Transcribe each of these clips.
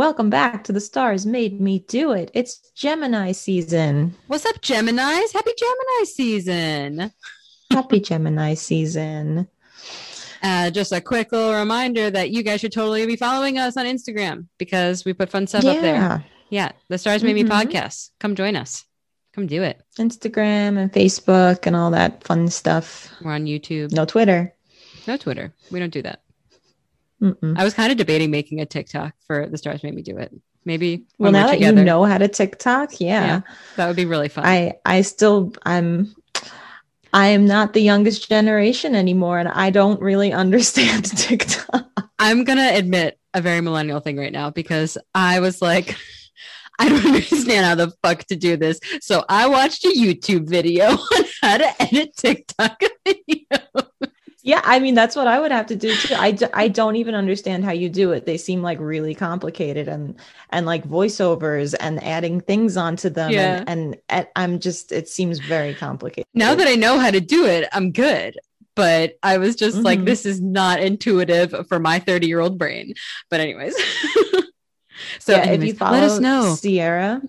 Welcome back to The Stars Made Me Do It. It's Gemini season. What's up, Geminis? Happy Gemini season. Happy Gemini season. Uh, just a quick little reminder that you guys should totally be following us on Instagram because we put fun stuff up there. Yeah. Yeah, the Stars Made Me Mhm. podcast. Come join us. Come do it. Instagram and Facebook and all that fun stuff. We're on YouTube. No Twitter. No Twitter. We don't do that. Mm-mm. I was kind of debating making a TikTok for the Stars Made Me Do It. Maybe Well, now that together. you know how to TikTok, yeah. Yeah. that would be really fun. I I still I'm I am not the youngest generation anymore and I don't really understand TikTok. I'm gonna admit a very millennial thing right now because I was like, I don't understand how the fuck to do this. So I watched a YouTube video on how to edit TikTok videos. Yeah, I mean that's what I would have to do too. I, d- I don't even understand how you do it. They seem like really complicated and and like voiceovers and adding things onto them Yeah. and, and I'm just it seems very complicated. Now that I know how to do it, I'm good. But I was just like, Mhm. this is not intuitive for my 30 year old brain. But anyways, so yeah, if you follow let us know. Sierra.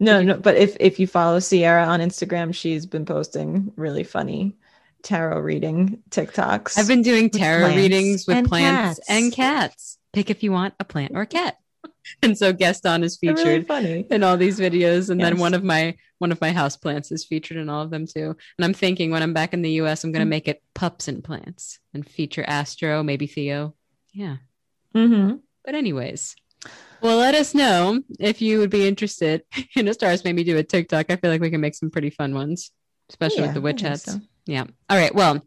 No, no, but if if you follow Sierra on Instagram, she's been posting really funny tarot reading TikToks. I've been doing tarot plants readings with and plants cats. and cats. Pick if you want a plant or a cat. And so Gaston is featured. really funny. in all these videos and then one of my one of my house plants is featured in all of them too and i'm thinking when i'm back in the us i'm going to Mm. make it pups and plants and feature astro maybe theo yeah Mm-hmm. but anyways well let us know if you would be interested in a stars made me do a tiktok i feel like we can make some pretty fun ones especially with the witch hats yeah all right well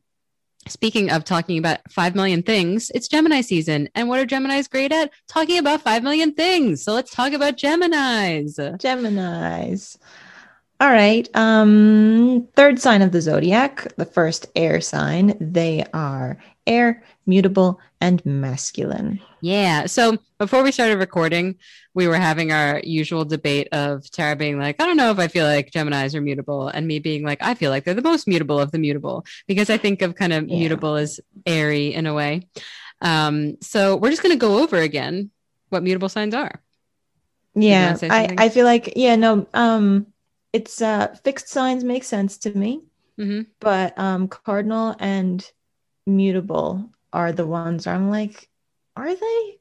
Speaking of talking about 5 million things, it's Gemini season. And what are Geminis great at? Talking about 5 million things. So let's talk about Geminis. Geminis. All right. Um, third sign of the zodiac, the first air sign. They are air, mutable, and masculine. Yeah. So before we started recording, we were having our usual debate of Tara being like, I don't know if I feel like Geminis are mutable, and me being like, I feel like they're the most mutable of the mutable because I think of kind of Yeah. mutable as airy in a way. Um, so we're just going to go over again what mutable signs are. Yeah, I. I feel like yeah, no, um, it's uh fixed signs make sense to me, hmm but um cardinal and mutable are the ones where I'm like, are they?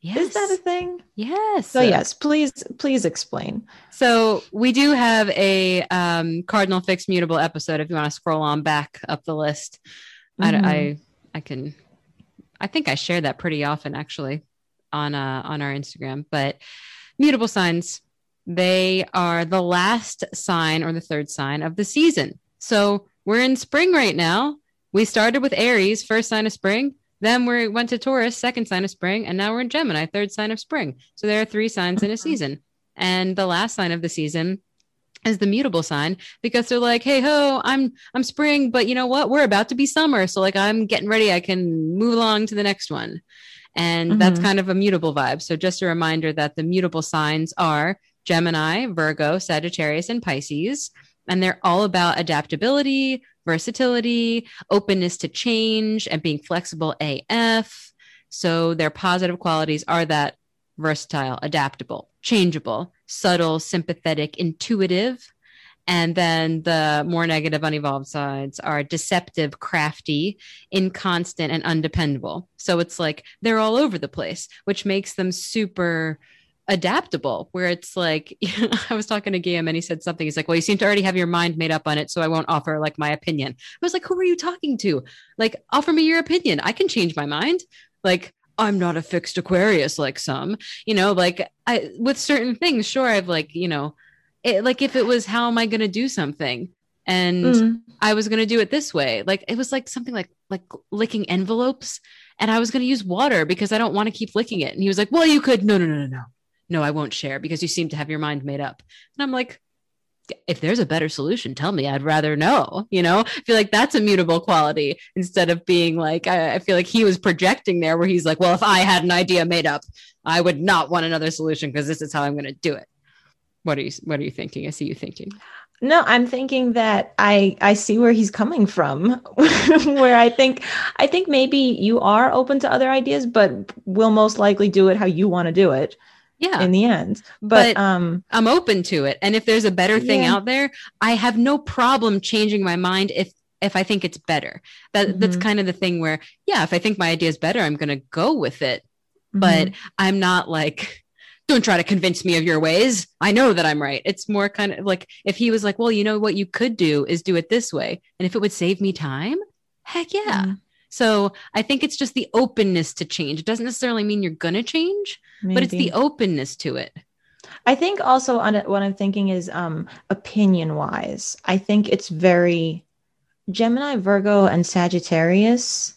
Yes. Is that a thing? yes. So yes, please, please explain. So we do have a um, cardinal fixed mutable episode. If you want to scroll on back up the list, I, Mhm. I I can. I think I share that pretty often actually on uh, on our Instagram. But mutable signs, they are the last sign or the third sign of the season. So we're in spring right now. We started with Aries, first sign of spring. Then we went to Taurus, second sign of spring, and now we're in Gemini, third sign of spring. So there are three signs in a Mhm. season. And the last sign of the season is the mutable sign because they're like, hey ho, I'm I'm spring, but you know what? We're about to be summer. So like I'm getting ready. I can move along to the next one. And that's Mhm. kind of a mutable vibe. So just a reminder that the mutable signs are Gemini, Virgo, Sagittarius, and Pisces. And they're all about adaptability, versatility, openness to change, and being flexible AF. So their positive qualities are that versatile, adaptable, changeable, subtle, sympathetic, intuitive. And then the more negative, unevolved sides are deceptive, crafty, inconstant, and undependable. So it's like they're all over the place, which makes them super adaptable. Where it's like, I was talking to Guillaume and he said something. He's like, Well, you seem to already have your mind made up on it. So I won't offer like my opinion. I was like, Who are you talking to? Like, offer me your opinion. I can change my mind. Like, I'm not a fixed Aquarius like some, you know, like I with certain things, sure, I've like, you know, it, like if it was how am I going to do something and Mm. I was going to do it this way, like it was like something like like licking envelopes and I was going to use water because I don't want to keep licking it. And he was like, "Well, you could no no no no no. No, I won't share because you seem to have your mind made up." And I'm like, if there's a better solution, tell me. I'd rather know. You know, I feel like that's a mutable quality instead of being like, I, I feel like he was projecting there where he's like, well, if I had an idea made up, I would not want another solution because this is how I'm going to do it. What are you What are you thinking? I see you thinking. No, I'm thinking that I I see where he's coming from. where I think I think maybe you are open to other ideas, but will most likely do it how you want to do it. Yeah. In the end. But, But um I'm open to it. And if there's a better thing Yeah. out there, I have no problem changing my mind if if I think it's better. That that's Mhm. kind of the thing where, yeah, if I think my idea is better, I'm gonna go with it. But mhm. I'm not like, don't try to convince me of your ways. I know that I'm right. It's more kind of like if he was like, well, you know what you could do is do it this way. And if it would save me time, heck yeah. Mhm. So I think it's just the openness to change. It doesn't necessarily mean you're gonna change, but it's the openness to it. I think also on it, what I'm thinking is um opinion wise. I think it's very Gemini, Virgo, and Sagittarius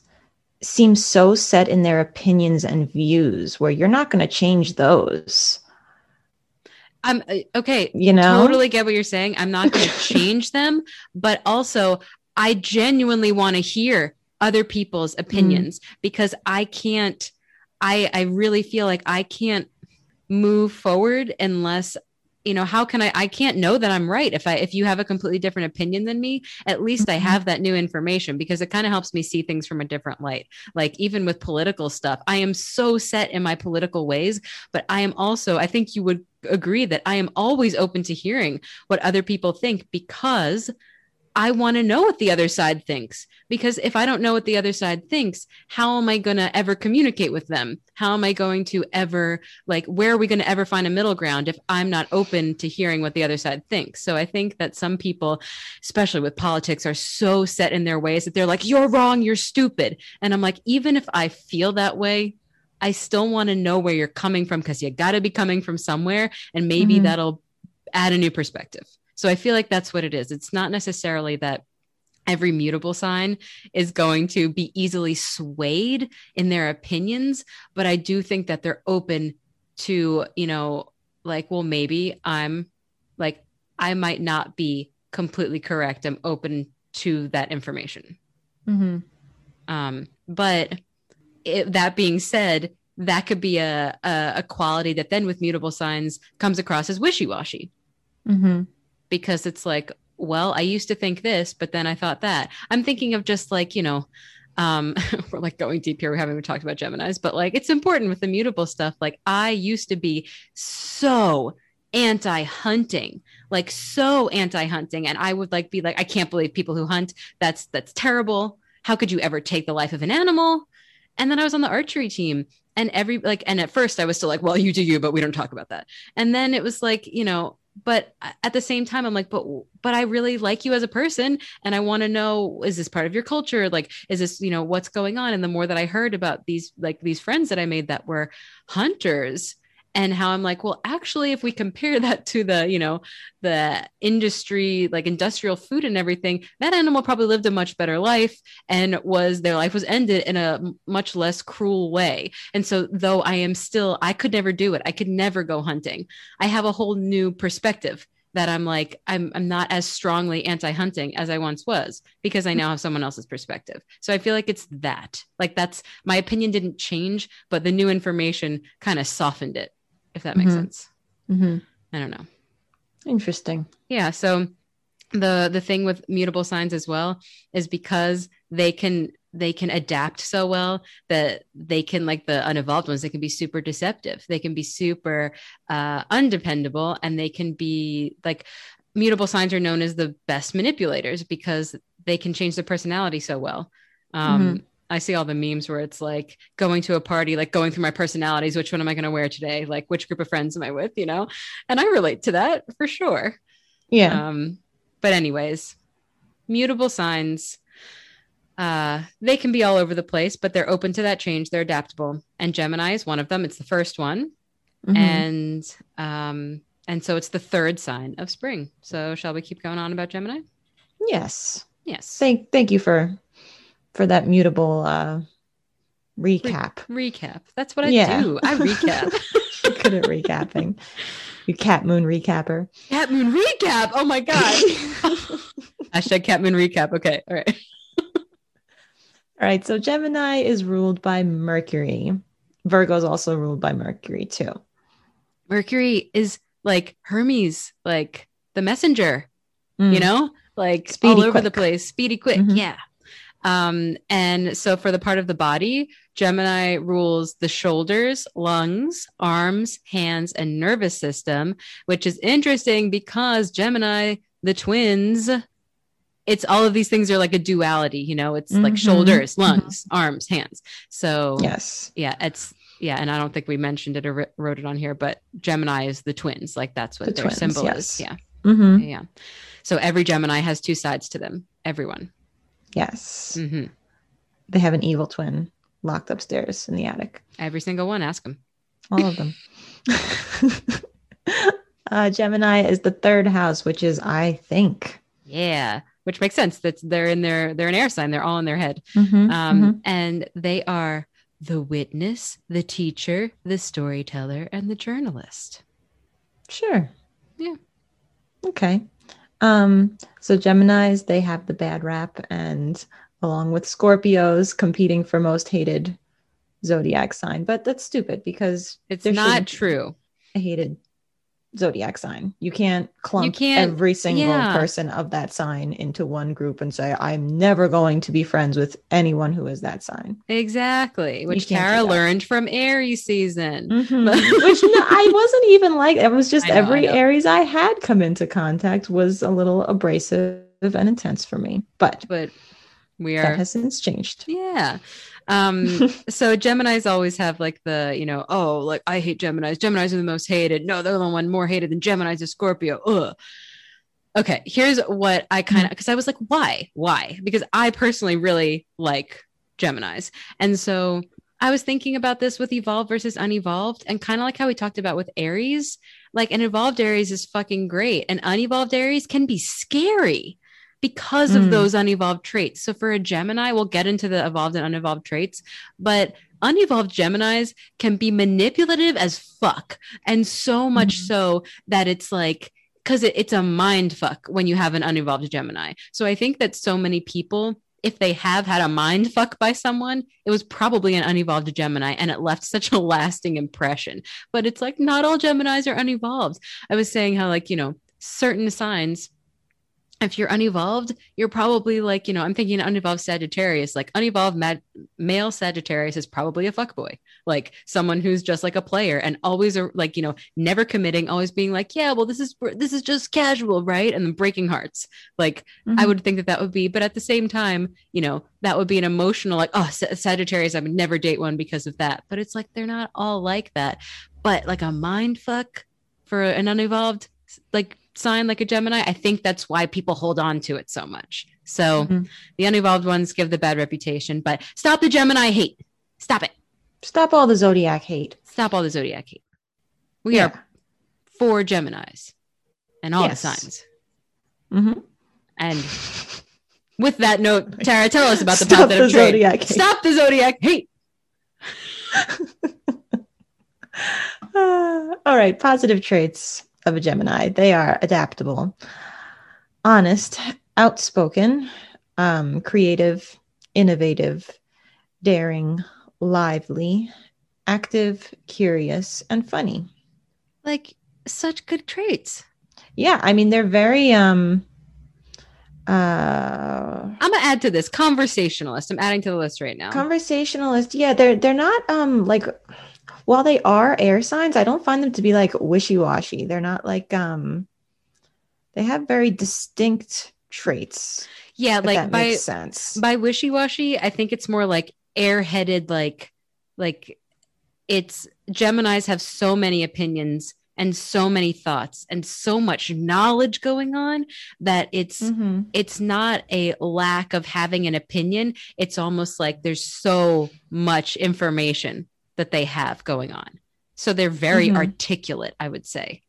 seem so set in their opinions and views where you're not going to change those. I'm uh, okay. You know? Totally get what you're saying. I'm not going to change them, but also I genuinely want to hear other people's opinions because I can't. I I really feel like I can't move forward unless you know how can i i can't know that i'm right if i if you have a completely different opinion than me at least i Mhm. have that new information because it kind of helps me see things from a different light like even with political stuff i am so set in my political ways but i am also i think you would agree that i am always open to hearing what other people think because I want to know what the other side thinks. Because if I don't know what the other side thinks, how am I going to ever communicate with them? How am I going to ever, like, where are we going to ever find a middle ground if I'm not open to hearing what the other side thinks? So I think that some people, especially with politics, are so set in their ways that they're like, you're wrong, you're stupid. And I'm like, even if I feel that way, I still want to know where you're coming from because you got to be coming from somewhere. And maybe Mhm. that'll add a new perspective. So I feel like that's what it is. It's not necessarily that every mutable sign is going to be easily swayed in their opinions, but I do think that they're open to, you know, like, well, maybe I'm like, I might not be completely correct. I'm open to that information. Mhm. Um, but it, that being said, that could be a, a a quality that then with mutable signs comes across as wishy-washy Mhm. Because it's like, well, I used to think this, but then I thought that. I'm thinking of just like, you know, um, we're like going deep here. We haven't even talked about Geminis, but like it's important with the mutable stuff. Like I used to be so anti-hunting, like so anti-hunting. And I would like be like, I can't believe people who hunt. That's that's terrible. How could you ever take the life of an animal? And then I was on the archery team and every like and at first I was still like, well, you do you, but we don't talk about that. And then it was like, you know, but at the same time i'm like but but i really like you as a person and i want to know is this part of your culture? Like is this you know what's going on? And the more that i heard about these like these friends that i made that were hunters and how i'm like well actually if we compare that to the you know the industry like industrial food and everything that animal probably lived a much better life and was their life was ended in a much less cruel way and so though i am still i could never do it i could never go hunting I have a whole new perspective that I'm like I'm I'm not as strongly anti-hunting as I once was because I now have someone else's perspective. So I feel like it's that. Like that's my opinion didn't change, but the new information kind of softened it, if that makes Mhm. sense. Mhm. I don't know. Interesting. Yeah, so the the thing with mutable signs as well is because they can they can adapt so well that they can like the unevolved ones they can be super deceptive they can be super uh undependable and they can be like mutable signs are known as the best manipulators because they can change their personality so well um I see all the memes where it's like going to a party, like going through my personalities. Which one am I going to wear today? Like, which group of friends am I with? You know, and I relate to that for sure. Yeah. Um, but anyways, mutable signs, uh, they can be all over the place, but they're open to that change. They're adaptable. And Gemini is one of them. It's the first one. Mhm. And um, and so it's the third sign of spring. So shall we keep going on about Gemini? yes. Yes. Thank thank you for for that mutable uh recap. recap. That's what I Yeah. do. I recap. Good at recapping. You cat moon recapper. Cat Moon recap. Oh my god. Hashtag Cat Moon recap. Okay. All right. All right, so Gemini is ruled by Mercury. Virgo is also ruled by Mercury too. Mercury is like Hermes, like the messenger. you Mm. know, like Speedy all over quick. the place, speedy quick. Mhm. Yeah. Um, and so for the part of the body, Gemini rules the shoulders, lungs, arms, hands, and nervous system, which is interesting because Gemini, the twins, it's all of these things are like a duality, you know, it's like Mhm. shoulders, lungs, arms, hands. So Yes. yeah, it's yeah, and I don't think we mentioned it or wr- wrote it on here, but Gemini is the twins. Like that's what The their twins, symbol yes. is. Yeah. hmm Yeah. So every Gemini has two sides to them. Everyone. Yes. hmm They have an evil twin locked upstairs in the attic. Every single one. Ask them. All of them. uh, Gemini is the third house, which is I think. Yeah. Which makes sense. That's they're in their they're an air sign. They're all in their head. Mhm, Um, mhm. and they are the witness, the teacher, the storyteller, and the journalist. Sure. Yeah. Okay. Um, so Geminis, they have the bad rap, and along with Scorpios, competing for most hated zodiac sign. But that's stupid because It's not true. a hated zodiac sign. You can't clump can't- every single yeah. person of that sign into one group and say, I'm never going to be friends with anyone who is that sign. Exactly. Which can't do Tara that. learned from Aries season. Mm-hmm. Which no, I wasn't even like it was just know, every know. Aries I had come into contact was a little abrasive and intense for me. But But we that has since changed. Yeah. Um, so Geminis always have like the, you know, oh, like I hate Geminis. Geminis are the most hated. No, they're the one more hated than Geminis is Scorpio. Ugh. Okay, here's what I kind of because I was like, why? Why? Because I personally really like Geminis. And so I was thinking about this with evolved versus unevolved, and kind of like how we talked about with Aries. Like an evolved Aries is fucking great, and unevolved Aries can be scary because of Mm. those unevolved traits. So for a Gemini, we'll get into the evolved and unevolved traits, but unevolved Geminis can be manipulative as fuck. And so much Mhm. so that it's like, because it, it's a mind fuck when you have an unevolved Gemini. So I think that so many people, if they have had a mind fuck by someone, it was probably an unevolved Gemini and it left such a lasting impression. But it's like, not all Geminis are unevolved. I was saying how, like, you know, certain signs if you're unevolved, you're probably like, you know, I'm thinking unevolved Sagittarius, like unevolved mad- male Sagittarius is probably a fuckboy, like someone who's just like a player and always are like, you know, never committing, always being like, yeah, well, this is this is just casual, right? And then breaking hearts. Like I Mhm. would think that that would be, but at the same time, you know, that would be an emotional, like, oh, Sa- Sagittarius, I would never date one because of that. But it's like they're not all like that. But like a mind fuck for an unevolved, like sign like a Gemini, I think that's why people hold on to it so much. So Mhm. the unevolved ones give the bad reputation, but stop the Gemini hate. Stop it. Stop all the zodiac hate. Stop all the zodiac hate. We Yeah. are for Geminis and all Yes. the signs. Mhm. And with that note, Tara, tell us about the Stop positive the trait. zodiac hate. Stop the zodiac hate. Uh, all right, positive traits of a Gemini. They are adaptable, honest, outspoken, um, creative, innovative, daring, lively, active, curious, and funny. Like such good traits. Yeah, I mean they're very um uh I'm gonna add to this conversationalist. I'm adding to the list right now. conversationalist. Yeah, they're they're not um like while they are air signs, I don't find them to be like wishy-washy. They're not like um they have very distinct traits. yeah, like that by makes sense. by wishy-washy, I think it's more like airheaded, like like it's Geminis have so many opinions and so many thoughts and so much knowledge going on that it's Mhm. it's not a lack of having an opinion. It's almost like there's so much information that they have going on. So they're very Mhm. articulate, I would say,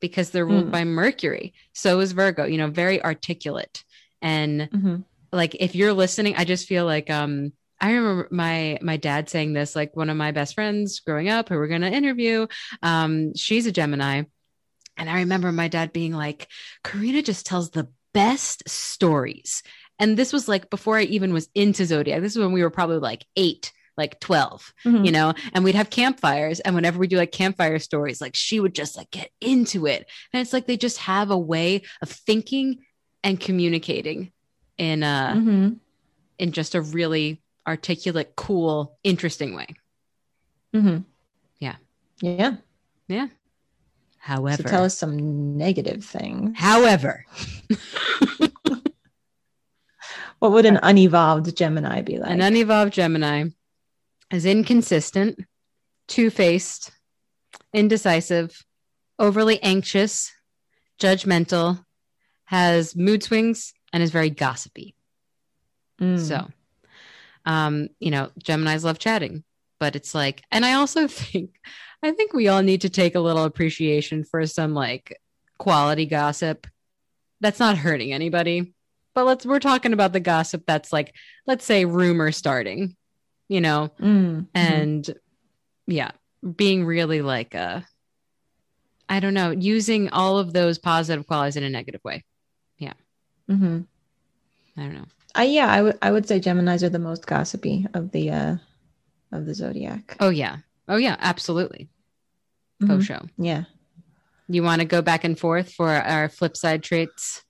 because they're ruled Mm. by Mercury. So is Virgo, you know, very articulate. And Mhm. like if you're listening, I just feel like um I remember my my dad saying this, like one of my best friends growing up who we're gonna interview. Um, she's a Gemini. And I remember my dad being like, Karina just tells the best stories. And this was like before I even was into Zodiac. This is when we were probably like eight, like 12, Mhm. you know, and we'd have campfires. And whenever we do like campfire stories, like she would just like get into it. And it's like they just have a way of thinking and communicating in a hmm in just a really articulate, cool, interesting way. Mm-hmm. Yeah. Yeah. Yeah. However, So tell us some negative things. however, What would an unevolved Gemini be like? an unevolved Gemini is inconsistent, two-faced, indecisive, overly anxious, judgmental, has mood swings, and is very gossipy. Mm. So, um, you know, Gemini's love chatting, but it's like, and I also think, I think we all need to take a little appreciation for some like quality gossip that's not hurting anybody. But let's, we're talking about the gossip that's like, let's say rumor starting, you know, Mm. and yeah, being really like, a, I don't know, using all of those positive qualities in a negative way. hmm I don't know. Uh, yeah, I would I would say Gemini's are the most gossipy of the uh of the zodiac. Oh, yeah. Oh, yeah, absolutely. Faux Mhm. show. Yeah. You want to go back and forth for our flip side traits?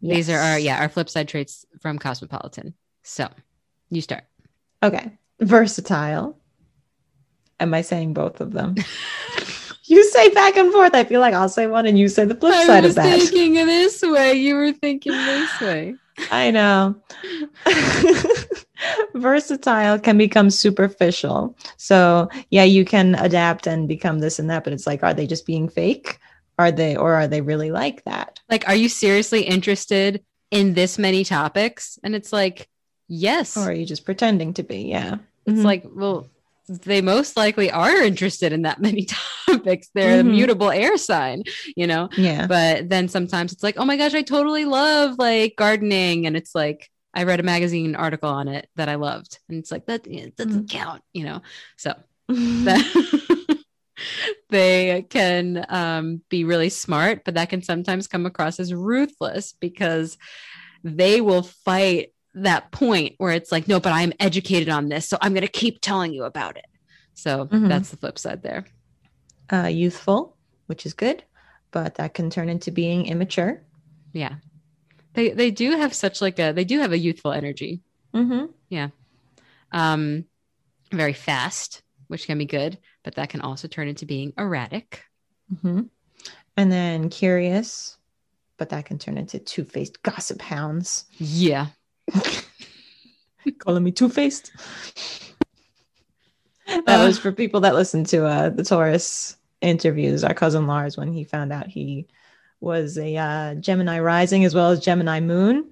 These are our yeah, our flip side traits from Cosmopolitan. So you start. Okay. Versatile. Am I saying both of them? you say back and forth. I feel like I'll say one and you say the flip I side of that. I was thinking this way. You were thinking this way. I know. Versatile can become superficial. So, yeah, you can adapt and become this and that, but it's like, are they just being fake? Are they, or are they really like that? Like, are you seriously interested in this many topics? And it's like, yes. Or are you just pretending to be? Yeah. It's Mhm. like, well, they most likely are interested in that many topics. They're Mhm. a mutable air sign, you know? yeah. but then sometimes it's like oh my gosh i totally love like gardening and it's like i read a magazine article on it that i loved and it's like that it doesn't count you know so that they can um, be really smart but that can sometimes come across as ruthless because they will fight that point where it's like no but i'm educated on this so i'm going to keep telling you about it so Mhm. that's the flip side there uh, youthful, which is good, but that can turn into being immature. yeah they they do have such like a they do have a youthful energy Mm-hmm. Yeah, um very fast which can be good but that can also turn into being erratic Mm-hmm. And then curious, but that can turn into two faced gossip hounds. yeah Calling me two faced. that Uh. was for people that listen to uh, the Taurus interviews. Our cousin Lars, when he found out he was a uh, Gemini rising as well as Gemini moon.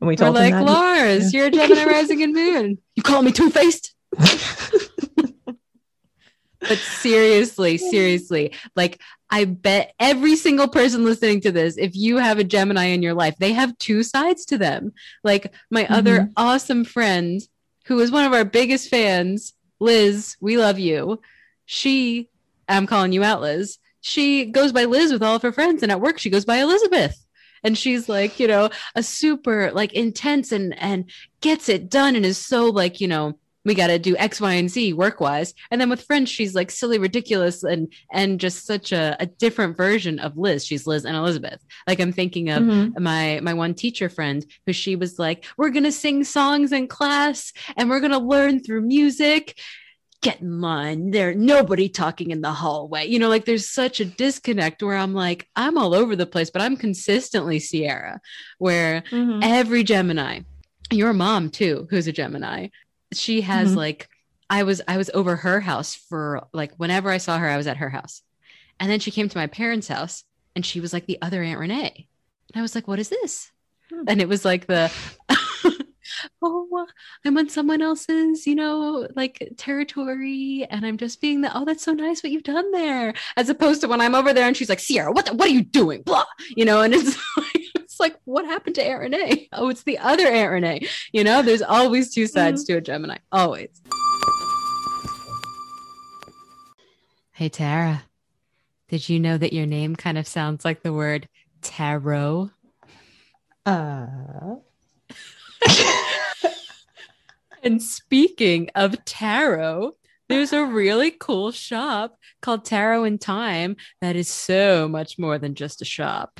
And we we're told like him that. lars you're a gemini rising and moon you call me two-faced but seriously seriously like i bet every single person listening to this if you have a gemini in your life they have two sides to them. Like my mm-hmm. other awesome friend who is one of our biggest fans liz we love you. She i'm calling you out liz. She goes by liz with all of her friends and at work she goes by elizabeth. And she's like you know a super like intense and and gets it done and is so like you know we got to do x y and z work wise and then with French, she's like silly ridiculous and and just such a, a different version of liz. She's liz and elizabeth. Like i'm thinking of Mhm. my my one teacher friend who she was like we're gonna sing songs in class and we're gonna learn through music. Get in line. There nobody talking in the hallway. You know like there's such a disconnect where i'm like i'm all over the place but i'm consistently sierra where Mhm. every gemini your mom too who's a gemini she has Mhm. like i was i was over her house for like whenever i saw her i was at her house. And then she came to my parents house and she was like the other aunt renee. And i was like what is this? Hmm. and it was like the oh i'm on someone else's you know like territory and i'm just being the oh that's so nice what you've done there. As opposed to when i'm over there and she's like sierra what the, what are you doing? Blah you know and it's like it's like what happened to aunt renee oh it's the other aunt renee you know there's always two sides to a gemini. Always. Hey tara. Did you know that your name kind of sounds like the word tarot? Uh, And speaking of tarot, there's a really cool shop called Tarot in Thyme that is so much more than just a shop.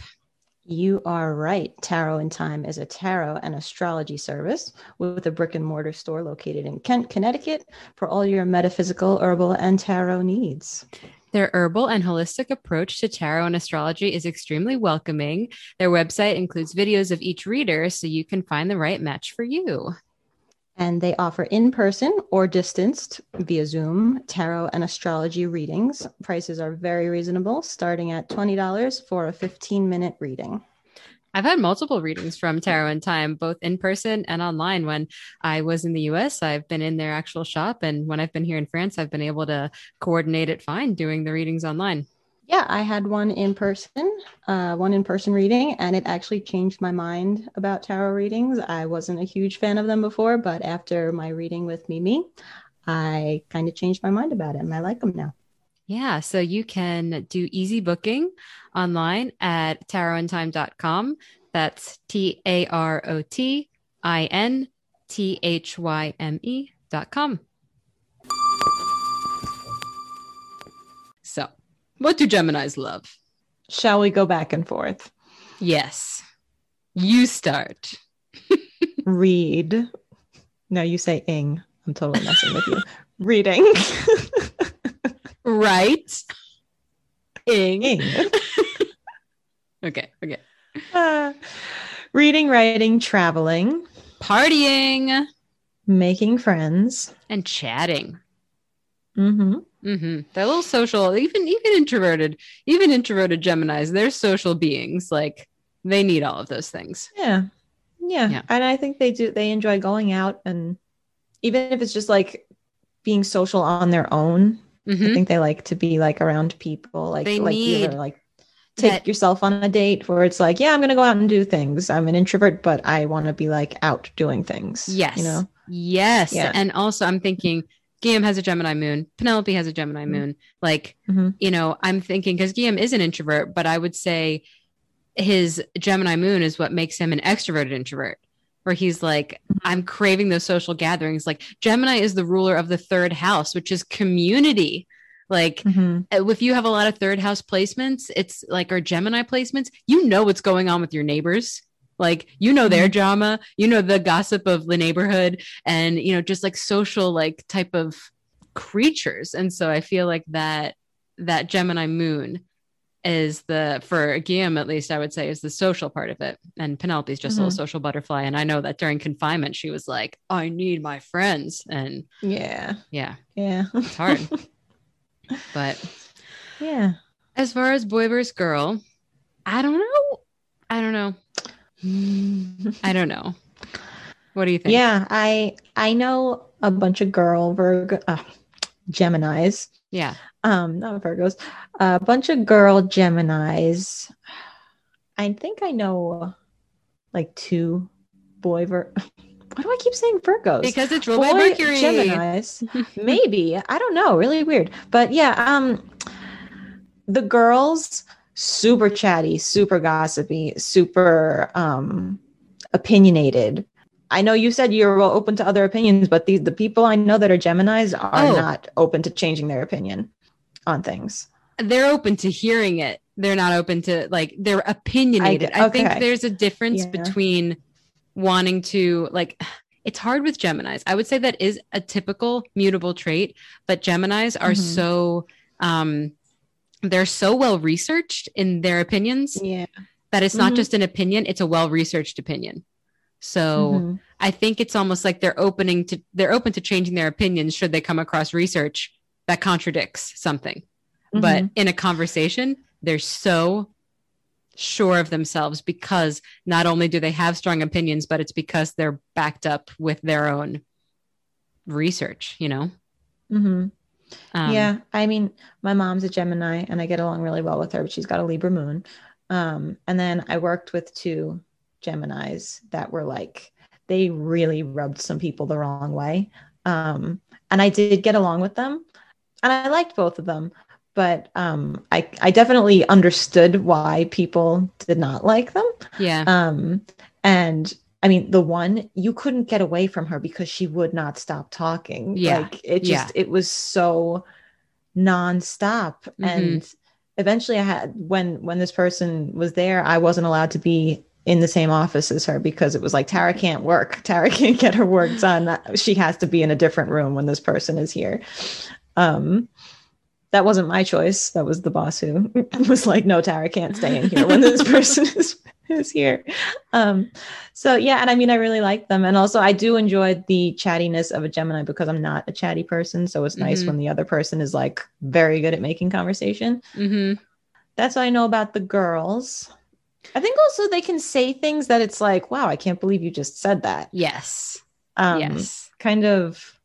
You are right. Tarot in Thyme is a tarot and astrology service with a brick and mortar store located in Kent, Connecticut for all your metaphysical, herbal, and tarot needs. Their herbal and holistic approach to tarot and astrology is extremely welcoming. Their website includes videos of each reader so you can find the right match for you. And they offer in person or distanced via Zoom tarot and astrology readings. Prices are very reasonable, starting at $20 for a 15 minute reading. I've had multiple readings from Tarot in Thyme, both in person and online. When I was in the US, I've been in their actual shop. And when I've been here in France, I've been able to coordinate it fine doing the readings online. Yeah, I had one in person, uh, one in person reading, and it actually changed my mind about tarot readings. I wasn't a huge fan of them before, but after my reading with Mimi, I kind of changed my mind about it and I like them now. Yeah, so you can do easy booking online at tarotinthyme.com. That's T A R O T I N T H Y M E dot com. What do Geminis love? Shall we go back and forth? Yes. You start. Read. No, you say ing. I'm totally messing with you. Reading. right. ing. ing. okay. Okay. Uh, reading, writing, traveling, partying, making friends, and chatting. Mm-hmm. Mm-hmm. They're a little social, even even introverted, even introverted Geminis. They're social beings. Like they need all of those things. Yeah. yeah, yeah, and I think they do. They enjoy going out, and even if it's just like being social on their own, mm-hmm. I think they like to be like around people. Like they like need either, like take that, yourself on a date where it's like, yeah, I'm going to go out and do things. I'm an introvert, but I want to be like out doing things. Yes. You know? Yes. Yeah. And also, I'm thinking Guillaume has a Gemini moon. Penelope has a Gemini mm-hmm. moon. Like, mm-hmm. you know, I'm thinking because Guillaume is an introvert, but I would say his Gemini moon is what makes him an extroverted introvert. Where he's like, mm-hmm. I'm craving those social gatherings. Like, Gemini is the ruler of the third house, which is community like mm-hmm. Uh, if you have a lot of third house placements, it's like our Gemini placements, you know what's going on with your neighbors. Like you know their mm-hmm. drama, you know the gossip of the neighborhood and you know just like social like type of creatures. And so I feel like that that Gemini moon is the for Guillaume at least I would say is the social part of it. And Penelope's just mm-hmm. a little mm-hmm. social butterfly. And I know that during confinement she was like, I need my friends. And yeah. Yeah. Yeah. It's hard. But yeah. As far as boy versus girl, I don't know. I don't know. I don't know. What do you think? Yeah, I I know a bunch of girl Virgo uh, Geminis. Yeah. Um, not Virgos. A bunch of girl Geminis. I think I know like two boy Vir why do I keep saying Virgos? Because it's ruled by Mercury. Gemini's. Maybe. I don't know. Really weird. But yeah, um the girls super chatty, super gossipy, super um opinionated. I know you said you're well open to other opinions, but the the people I know that are Geminis are oh. not open to changing their opinion on things. They're open to hearing it. They're not open to like they're opinionated. I, okay. I think there's a difference yeah. between wanting to like it's hard with Geminis. I would say that is a typical mutable trait, but Geminis are mm-hmm. so um they're so well researched in their opinions. Yeah. That it's not mm-hmm. just an opinion, it's a well researched opinion. So mm-hmm. I think it's almost like they're opening to they're open to changing their opinions should they come across research that contradicts something. But mm-hmm. in a conversation, they're so sure of themselves because not only do they have strong opinions, but it's because they're backed up with their own research, you know? Mm-hmm. Um, yeah. I mean, my mom's a Gemini and I get along really well with her, but she's got a Libra moon. Um, and then I worked with two Geminis that were like, they really rubbed some people the wrong way. Um, and I did get along with them and I liked both of them, but um, I I definitely understood why people did not like them. Yeah. Um, and I mean, the one you couldn't get away from her because she would not stop talking. Yeah. Like it just yeah. it was so nonstop. Mm-hmm. And eventually I had when when this person was there, I wasn't allowed to be in the same office as her because it was like Tara can't work. Tara can't get her work done. She has to be in a different room when this person is here. Um, that wasn't my choice. That was the boss who was like, "No, Tara can't stay in here when this person is is here." Um, so yeah, and I mean, I really like them, and also I do enjoy the chattiness of a Gemini because I'm not a chatty person. So it's nice Mhm. when the other person is like very good at making conversation. hmm That's what I know about the girls. I think also they can say things that it's like, wow, I can't believe you just said that. Yes. Um, yes. Kind of.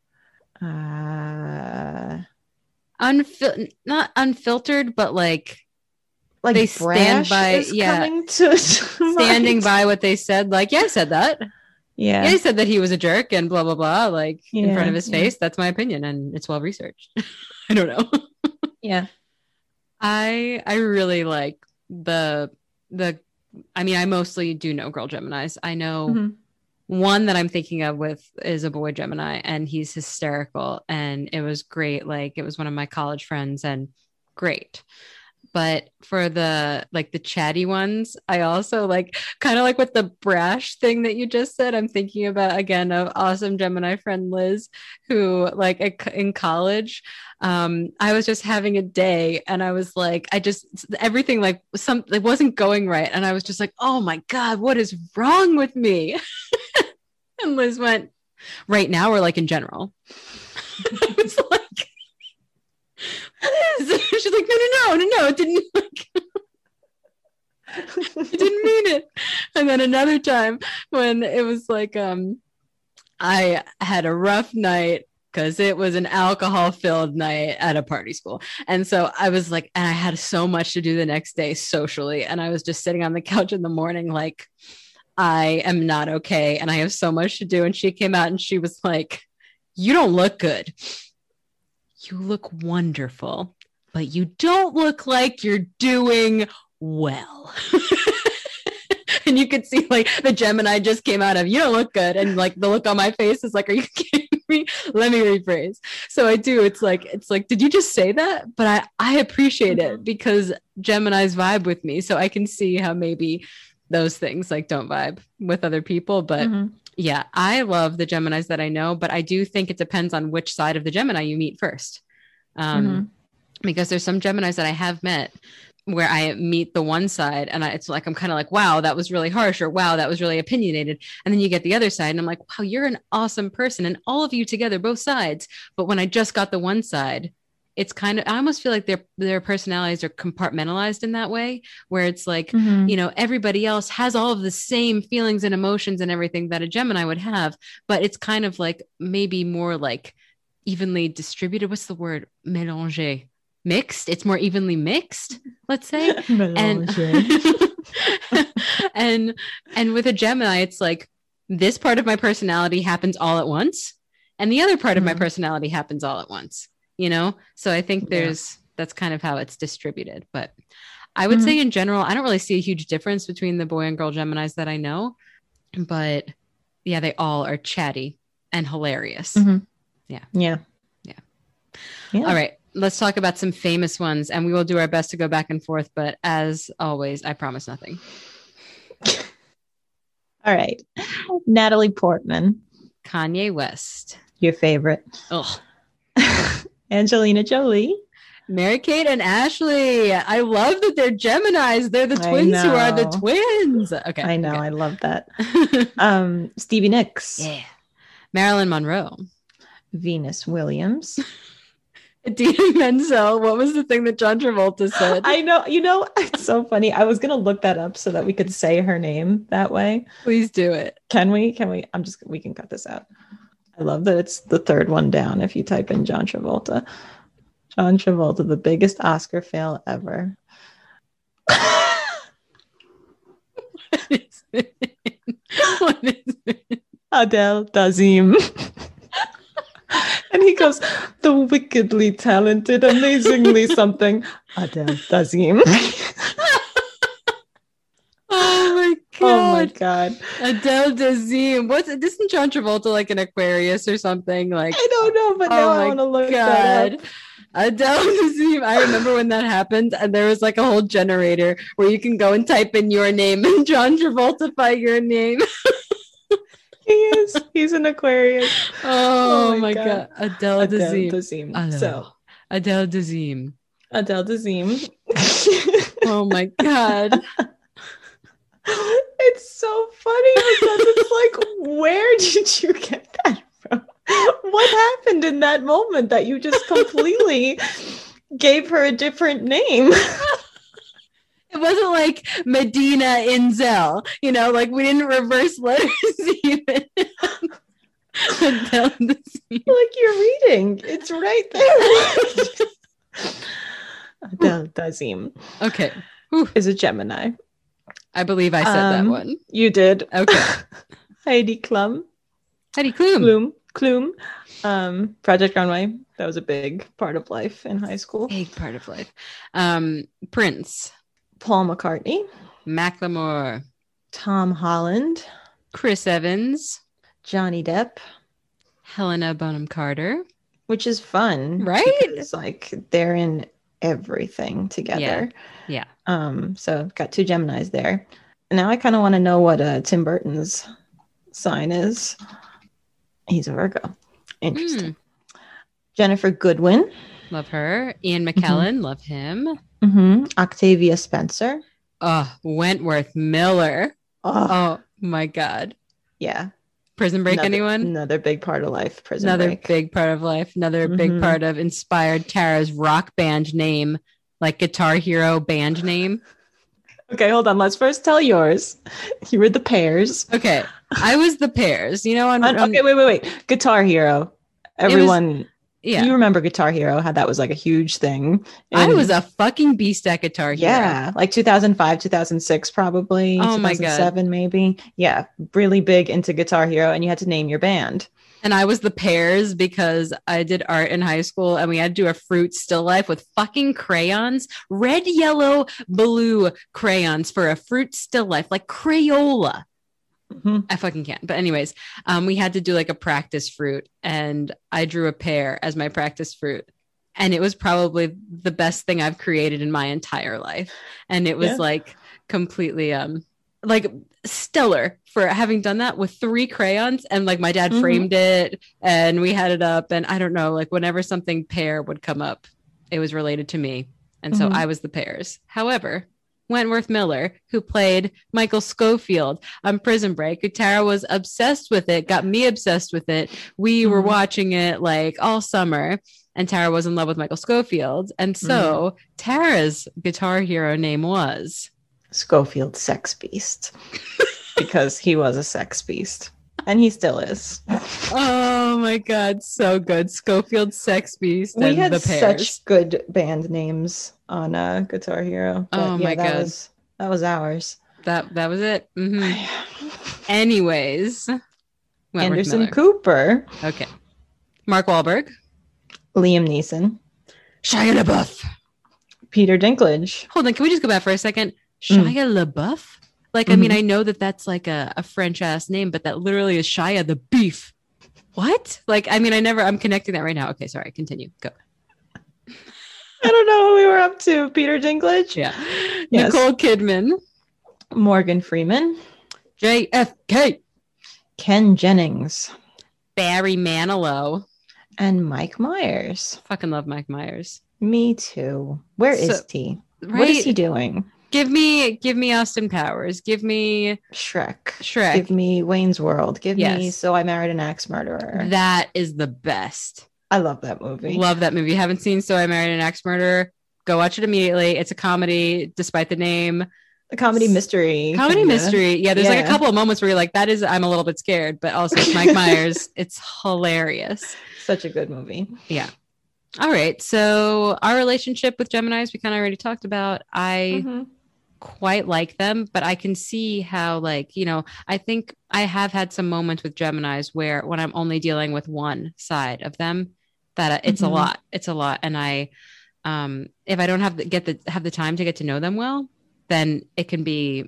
Uh, Unfil- not unfiltered, but like like They stand by- yeah. to standing mind. by what they said. Like, yeah, I said that. Yeah. Yeah, he said that he was a jerk and blah blah blah, like in front of his yeah. face. That's my opinion, and it's well researched. I don't know. Yeah. I I really like the the. I mean, I mostly do know girl Gemini's. I know Mhm. one that I'm thinking of with is a boy Gemini, and he's hysterical, and it was great. Like it was one of my college friends, and great. But for the like the chatty ones, I also like kind of like with the brash thing that you just said. I'm thinking about again of awesome Gemini friend Liz, who like in college, um, I was just having a day, and I was like, I just everything like some it wasn't going right, and I was just like, oh my god, what is wrong with me? and Liz went, right now or like in general. I was like, Liz, she's like, no, no, no, no, no, it didn't. Like, I didn't mean it. And then another time when it was like, um, I had a rough night because it was an alcohol filled night at a party school. And so I was like, and I had so much to do the next day socially. And I was just sitting on the couch in the morning, like, I am not okay. And I have so much to do. And she came out and she was like, You don't look good. You look wonderful, but you don't look like you're doing well. and you could see like the Gemini just came out of you don't look good. And like the look on my face is like, Are you kidding me? Let me rephrase. So I do. It's like, it's like, did you just say that? But I, I appreciate it because Gemini's vibe with me. So I can see how maybe those things like don't vibe with other people. But Mhm. Yeah, I love the Geminis that I know, but I do think it depends on which side of the Gemini you meet first. Um, Because there's some Geminis that I have met where I meet the one side and I, it's like, I'm kind of like, wow, that was really harsh or wow, that was really opinionated. And then you get the other side and I'm like, wow, you're an awesome person. And all of you together, both sides. But when I just got the one side, it's kind of, I almost feel like their, their personalities are compartmentalized in that way, where it's like, Mhm. you know everybody else has all of the same feelings and emotions and everything that a gemini would have but it's kind of like maybe more like evenly distributed what's the word? Mélanger mixed? It's more evenly mixed let's say? And and and with a gemini it's like this part of my personality happens all at once and the other part of my Mhm. personality happens all at once you know so i think Yeah. there's that's kind of how it's distributed but i would Mhm. say in general i don't really see a huge difference between the boy and girl geminis that i know but yeah they all are chatty and hilarious Mhm. Yeah. Yeah. Yeah. Yeah. all right let's talk about some famous ones and we will do our best to go back and forth but as always i promise nothing All right. Natalie Portman, kanye west your favorite. Ugh. Angelina Jolie. Mary Kate and Ashley. I love that they're Geminis. They're the twins who are the twins. Okay. I know. okay. I love that. Um, Stevie Nicks, yeah. Marilyn Monroe. Venus Williams. Idina Menzel. What was the thing that John Travolta said? I know. You know, it's so funny. I was gonna look that up so that we could say her name that way. Please do it. Can we? Can we? I'm just. We can cut this out. I love that it's the third one down. If you type in John Travolta, John Travolta, the biggest Oscar fail ever. what is it? What is it? Adele Dazeem. and he goes, the wickedly talented, amazingly something, Adele Dazeem. Oh my god. oh god. god. Adele Dazeem. What's isn't John Travolta like an Aquarius or something? Like I don't know, but now oh I want to look that up. Adele Dazeem. I remember when that happened, and there was like a whole generator where you can go and type in your name and John Travolta by your name. he is. He's an Aquarius. Oh, oh my god. Adele Adele Dazeem. Dazeem. Adele. So Adele Dazeem. Adele Dazeem. Oh my god. It's so funny because it's like, where did you get that from? What happened in that moment that you just completely gave her a different name? It wasn't like Medina Inzel, you know, like we didn't reverse letters even. Like you're reading, it's right there. Adele Dazeem Okay. Whew. is a Gemini. I believe I said that Um, one. You did. Okay. Heidi Klum. Heidi Klum. Klum. Klum. Um, Project Runway. That was a big part of life in high school. Big part of life. Um, Prince, Paul McCartney. Macklemore, Tom Holland. Chris Evans, Johnny Depp. Helena Bonham Carter. Which is fun. Right? It's like they're in everything together. Yeah. Um, so got two Geminis there. Now I kind of want to know what uh, Tim Burton's sign is. He's a Virgo. Interesting. Ginnifer Goodwin. Love her. Ian McKellen. Love him. Mm-hmm. Octavia Spencer. Oh, Wentworth Miller. Oh, Oh my God. yeah. Prison Break, Another- anyone? Another big part of life. Prison Another Break. big part of life. Another big Mhm. part of inspired Tara's rock band name, like Guitar Hero band name. Okay, hold on. Let's first tell yours. You were the pairs. Okay. I was the pairs, you know, on, On- on- okay, wait, wait, wait. Guitar Hero. Everyone, yeah. you remember Guitar Hero? How that was like a huge thing. I was a fucking beast at Guitar Hero. yeah, like 2005, 2006, probably. Oh my God. 2007, maybe. Yeah, really big into Guitar Hero, and you had to name your band. And I was the pears because I did art in high school and we had to do a fruit still life with fucking crayons, red, yellow, blue crayons for a fruit still life, like Crayola. Mhm. I fucking can't. But anyways, um, we had to do like a practice fruit, and I drew a pear as my practice fruit, and it was probably the best thing I've created in my entire life, and it was Yeah. like completely um like stellar for having done that with three crayons and like my dad Mhm. framed it and we had it up and i don't know like whenever something pear would come up it was related to me and so Mhm. i was the pears however wentworth miller who played michael scofield on prison break tara was obsessed with it got me obsessed with it we were Mhm. watching it like all summer and tara was in love with michael scofield and so tara's guitar hero name was Scofield Sex Beast. because he was a sex beast. And he still is. Oh my god, so good. Scofield Sex Beast we had such good band names on uh, Guitar Hero. But Oh yeah, my that God. Was, that was ours. That that was it. Mhm. Anyways, Wentworth Anderson Miller. Cooper, Okay. Mark Wahlberg. Liam Neeson, Shia LaBeouf. Peter Dinklage. Hold on, can we just go back for a second? Mm. Shia LaBeouf? Like, I mean, Mhm. I know that that's like a, a French ass name, but that literally is Shia the Beef. What? Like, I mean, I never, I'm connecting that right now. Okay, sorry, continue. Go. I don't know who we were up to. Peter Dinklage, Yeah. Yes. Nicole Kidman. Morgan Freeman, JFK. Ken Jennings, Barry Manilow. and Mike Myers. Fucking love Mike Myers. Me too. Where is So- he? Right? What is he doing? Give me, give me Austin Powers. Give me Shrek. Shrek. Give me Wayne's World. Give me So I Married an Axe Murderer. that is the best. I love that movie. Love that movie. Haven't seen So I Married an Axe Murderer. Go watch it immediately. It's a comedy, despite the name. A comedy mystery. Comedy kinda. mystery. Yeah, there's like a couple of moments where you're like, that is, I'm a little bit scared, but also it's Mike Myers. It's hilarious. Such a good movie. Yeah. All right. So our relationship with Geminis, we kind of already talked about. I Mhm. quite like them, but I can see how, like, you know, I think I have had some moments with Geminis where when I'm only dealing with one side of them, that uh, it's Mhm. a lot. It's a lot, and I, um, if I don't have the get the have the time to get to know them well, then it can be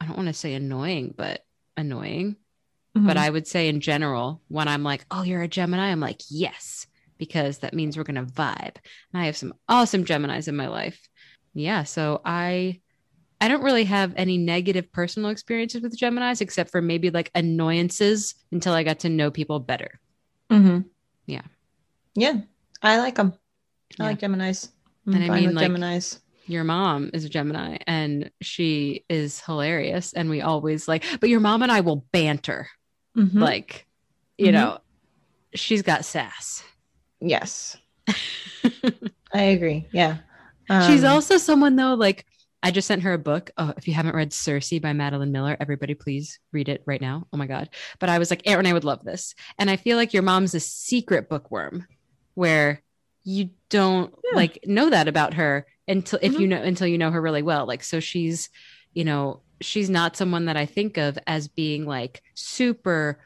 I don't want to say annoying, but annoying. Mhm. But I would say in general, when I'm like, oh, you're a Gemini, I'm like, yes, because that means we're going to vibe. And I have some awesome Geminis in my life. Yeah. So I, I don't really have any negative personal experiences with Geminis except for maybe like annoyances until I got to know people better. Mhm. Yeah. Yeah. I like them. I Yeah. like Geminis. I'm And I mean, with like, Geminis. Your mom is a Gemini and she is hilarious. And we always like, but your mom and I will banter. Mhm. Like, you Mhm. know, she's got sass. yes. I agree. Yeah. She's Um, also someone though, like I just sent her a book. Oh, if you haven't read Circe by Madeline Miller, everybody please read it right now. Oh my God. But I was like, Aaron, I would love this. And I feel like your mom's a secret bookworm where you don't Yeah. like know that about her until if Mhm. you know until you know her really well. Like so she's, you know, she's not someone that I think of as being like super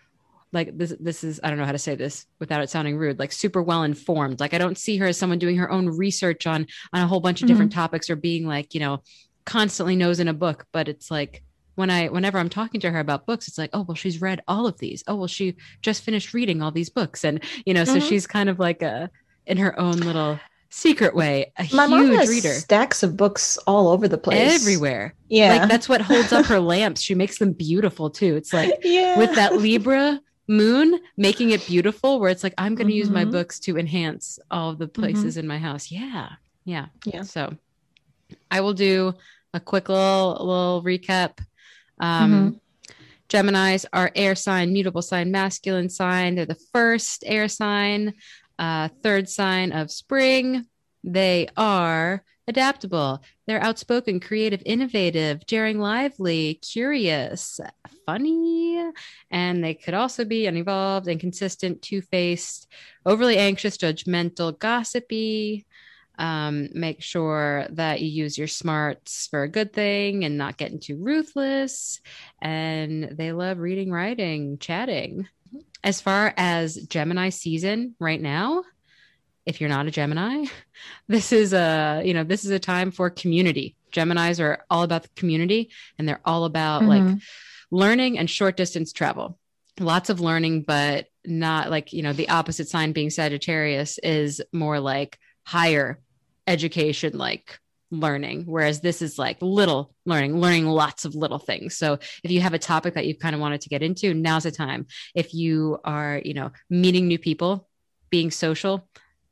like this this is I don't know how to say this without it sounding rude, like super well informed. Like I don't see her as someone doing her own research on on a whole bunch of different topics or being like, you know, constantly knows in a book, but it's like when I whenever I'm talking to her about books, it's like, oh well, she's read all of these. Oh well, she just finished reading all these books, and you know, so Mhm. she's kind of like a in her own little secret way, a my mom huge has reader stacks of books all over the place. everywhere. Yeah. Like that's what holds up her lamps. She makes them beautiful too. It's like yeah. with that Libra moon making it beautiful, where it's like, I'm going to use my Mhm. books to enhance all the places in my house. Yeah. Yeah. Yeah. So I will do a quick little, little recap. Um, Geminis are air sign, mutable sign, masculine sign. They're the first air sign, uh, third sign of spring. They are adaptable. They're outspoken, creative, innovative, daring, lively, curious, funny, and they could also be uninvolved, inconsistent, two faced, overly anxious, judgmental, gossipy. Um, make sure that you use your smarts for a good thing and not getting too ruthless. And they love reading, writing, chatting. As far as Gemini season right now, if you're not a Gemini, this is a you know this is a time for community. Geminis are all about the community, and they're all about like Mhm. learning and short distance travel. Lots of learning, but not like you know the opposite sign being Sagittarius is more like higher education, like learning, whereas this is like little learning, learning lots of little things. So if you have a topic that you've kind of wanted to get into, now's the time. If you are, you know, meeting new people, being social,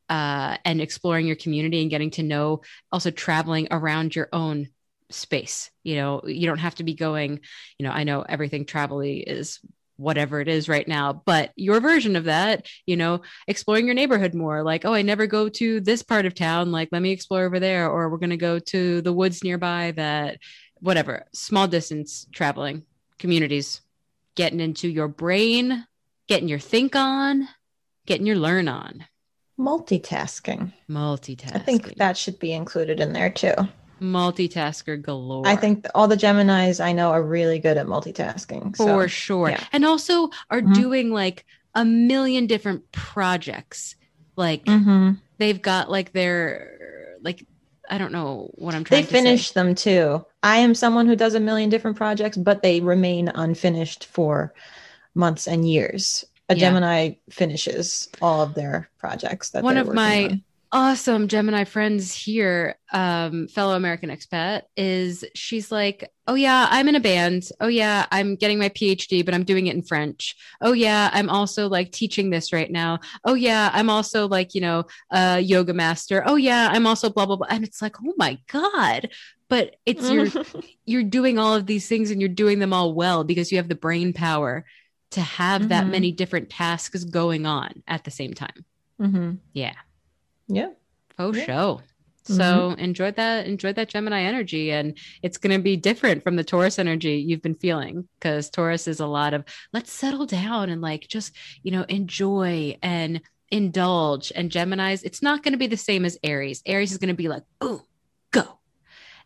uh, and exploring your community and getting to know, also traveling around your own space. You know, you don't have to be going, you know, I know everything travel is whatever it is right now, but your version of that, you know, exploring your neighborhood more like, oh, I never go to this part of town. Like, let me explore over there, or we're going to go to the woods nearby that, whatever, small distance traveling communities, getting into your brain, getting your think on, getting your learn on. multitasking. Multitasking. I think that should be included in there too. Multitasker galore. I think all the Geminis I know are really good at multitasking. for so, sure. yeah. And also are Mhm. doing like a million different projects. Like Mhm. they've got like their like I don't know what I'm They trying to say. They finish them too. I am someone who does a million different projects, but they remain unfinished for months and years. A Yeah. Gemini finishes all of their projects. That One of my on. Awesome Gemini friends here, um, fellow American expat, is she's like, Oh yeah, I'm in a band. Oh yeah, I'm getting my PhD, but I'm doing it in French. Oh yeah, I'm also like teaching this right now. Oh yeah, I'm also like, you know, a yoga master. Oh yeah, I'm also blah blah blah. And it's like, oh my God. But it's your you're doing all of these things and you're doing them all well because you have the brain power to have that Mhm. many different tasks going on at the same time. hmm Yeah. Yeah. Oh, Yeah. show. So enjoy that, enjoy that Gemini energy. And it's going to be different from the Taurus energy you've been feeling because Taurus is a lot of let's settle down and like just, you know, enjoy and indulge. And Gemini's, it's not going to be the same as Aries. Aries is going to be like, oh, go.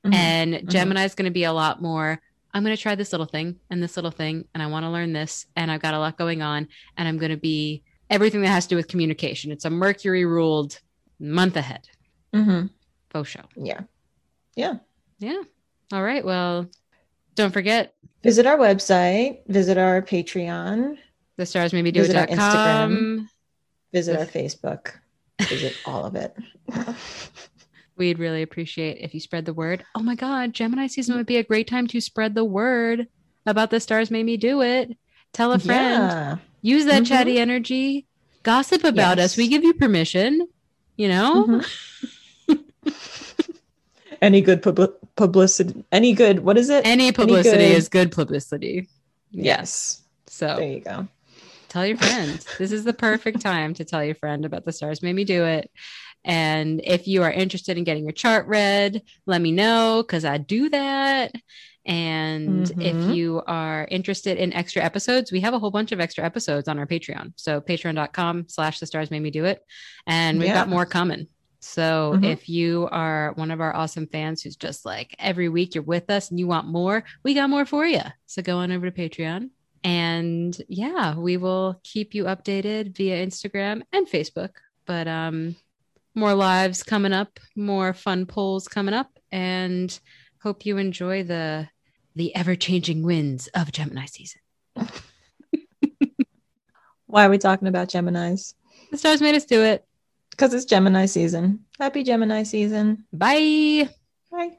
Mhm. And Gemini is going to be a lot more. I'm going to try this little thing and this little thing, and I want to learn this, and I've got a lot going on, and I'm going to be everything that has to do with communication. It's a Mercury ruled month ahead. Mhm. Faux show. Yeah. Yeah. Yeah. All right. Well, Don't forget Visit our website, visit our Patreon, the stars maybe do Visit our it.com. visit our Facebook, visit all of it. We'd really appreciate if you spread the word. Oh my God, Gemini season would be a great time to spread the word about the stars made me do it. Tell a friend. Yeah. Use that Mhm. chatty energy. Gossip about us. We give you permission. You know? Mhm. any good publi- publicity, any good, what is it? Any publicity good- is good publicity. Yes. So There you go. tell your friends. this is the perfect time to tell your friend about the stars made me do it. And if you are interested in getting your chart read, let me know because I do that. And if Mhm. you are interested in extra episodes, we have a whole bunch of extra episodes on our Patreon. So patreon.com slash the stars made me do it. And we've got more coming. So Mhm. if you are one of our awesome fans who's just like every week you're with us and you want more, we got more for you. So go on over to Patreon. And yeah, we will keep you updated via Instagram and Facebook. But um more lives coming up, more fun polls coming up, and hope you enjoy the the ever-changing winds of Gemini season. Why are we talking about Geminis? The stars made us do it. Because it's Gemini season. Happy Gemini season. Bye. Bye.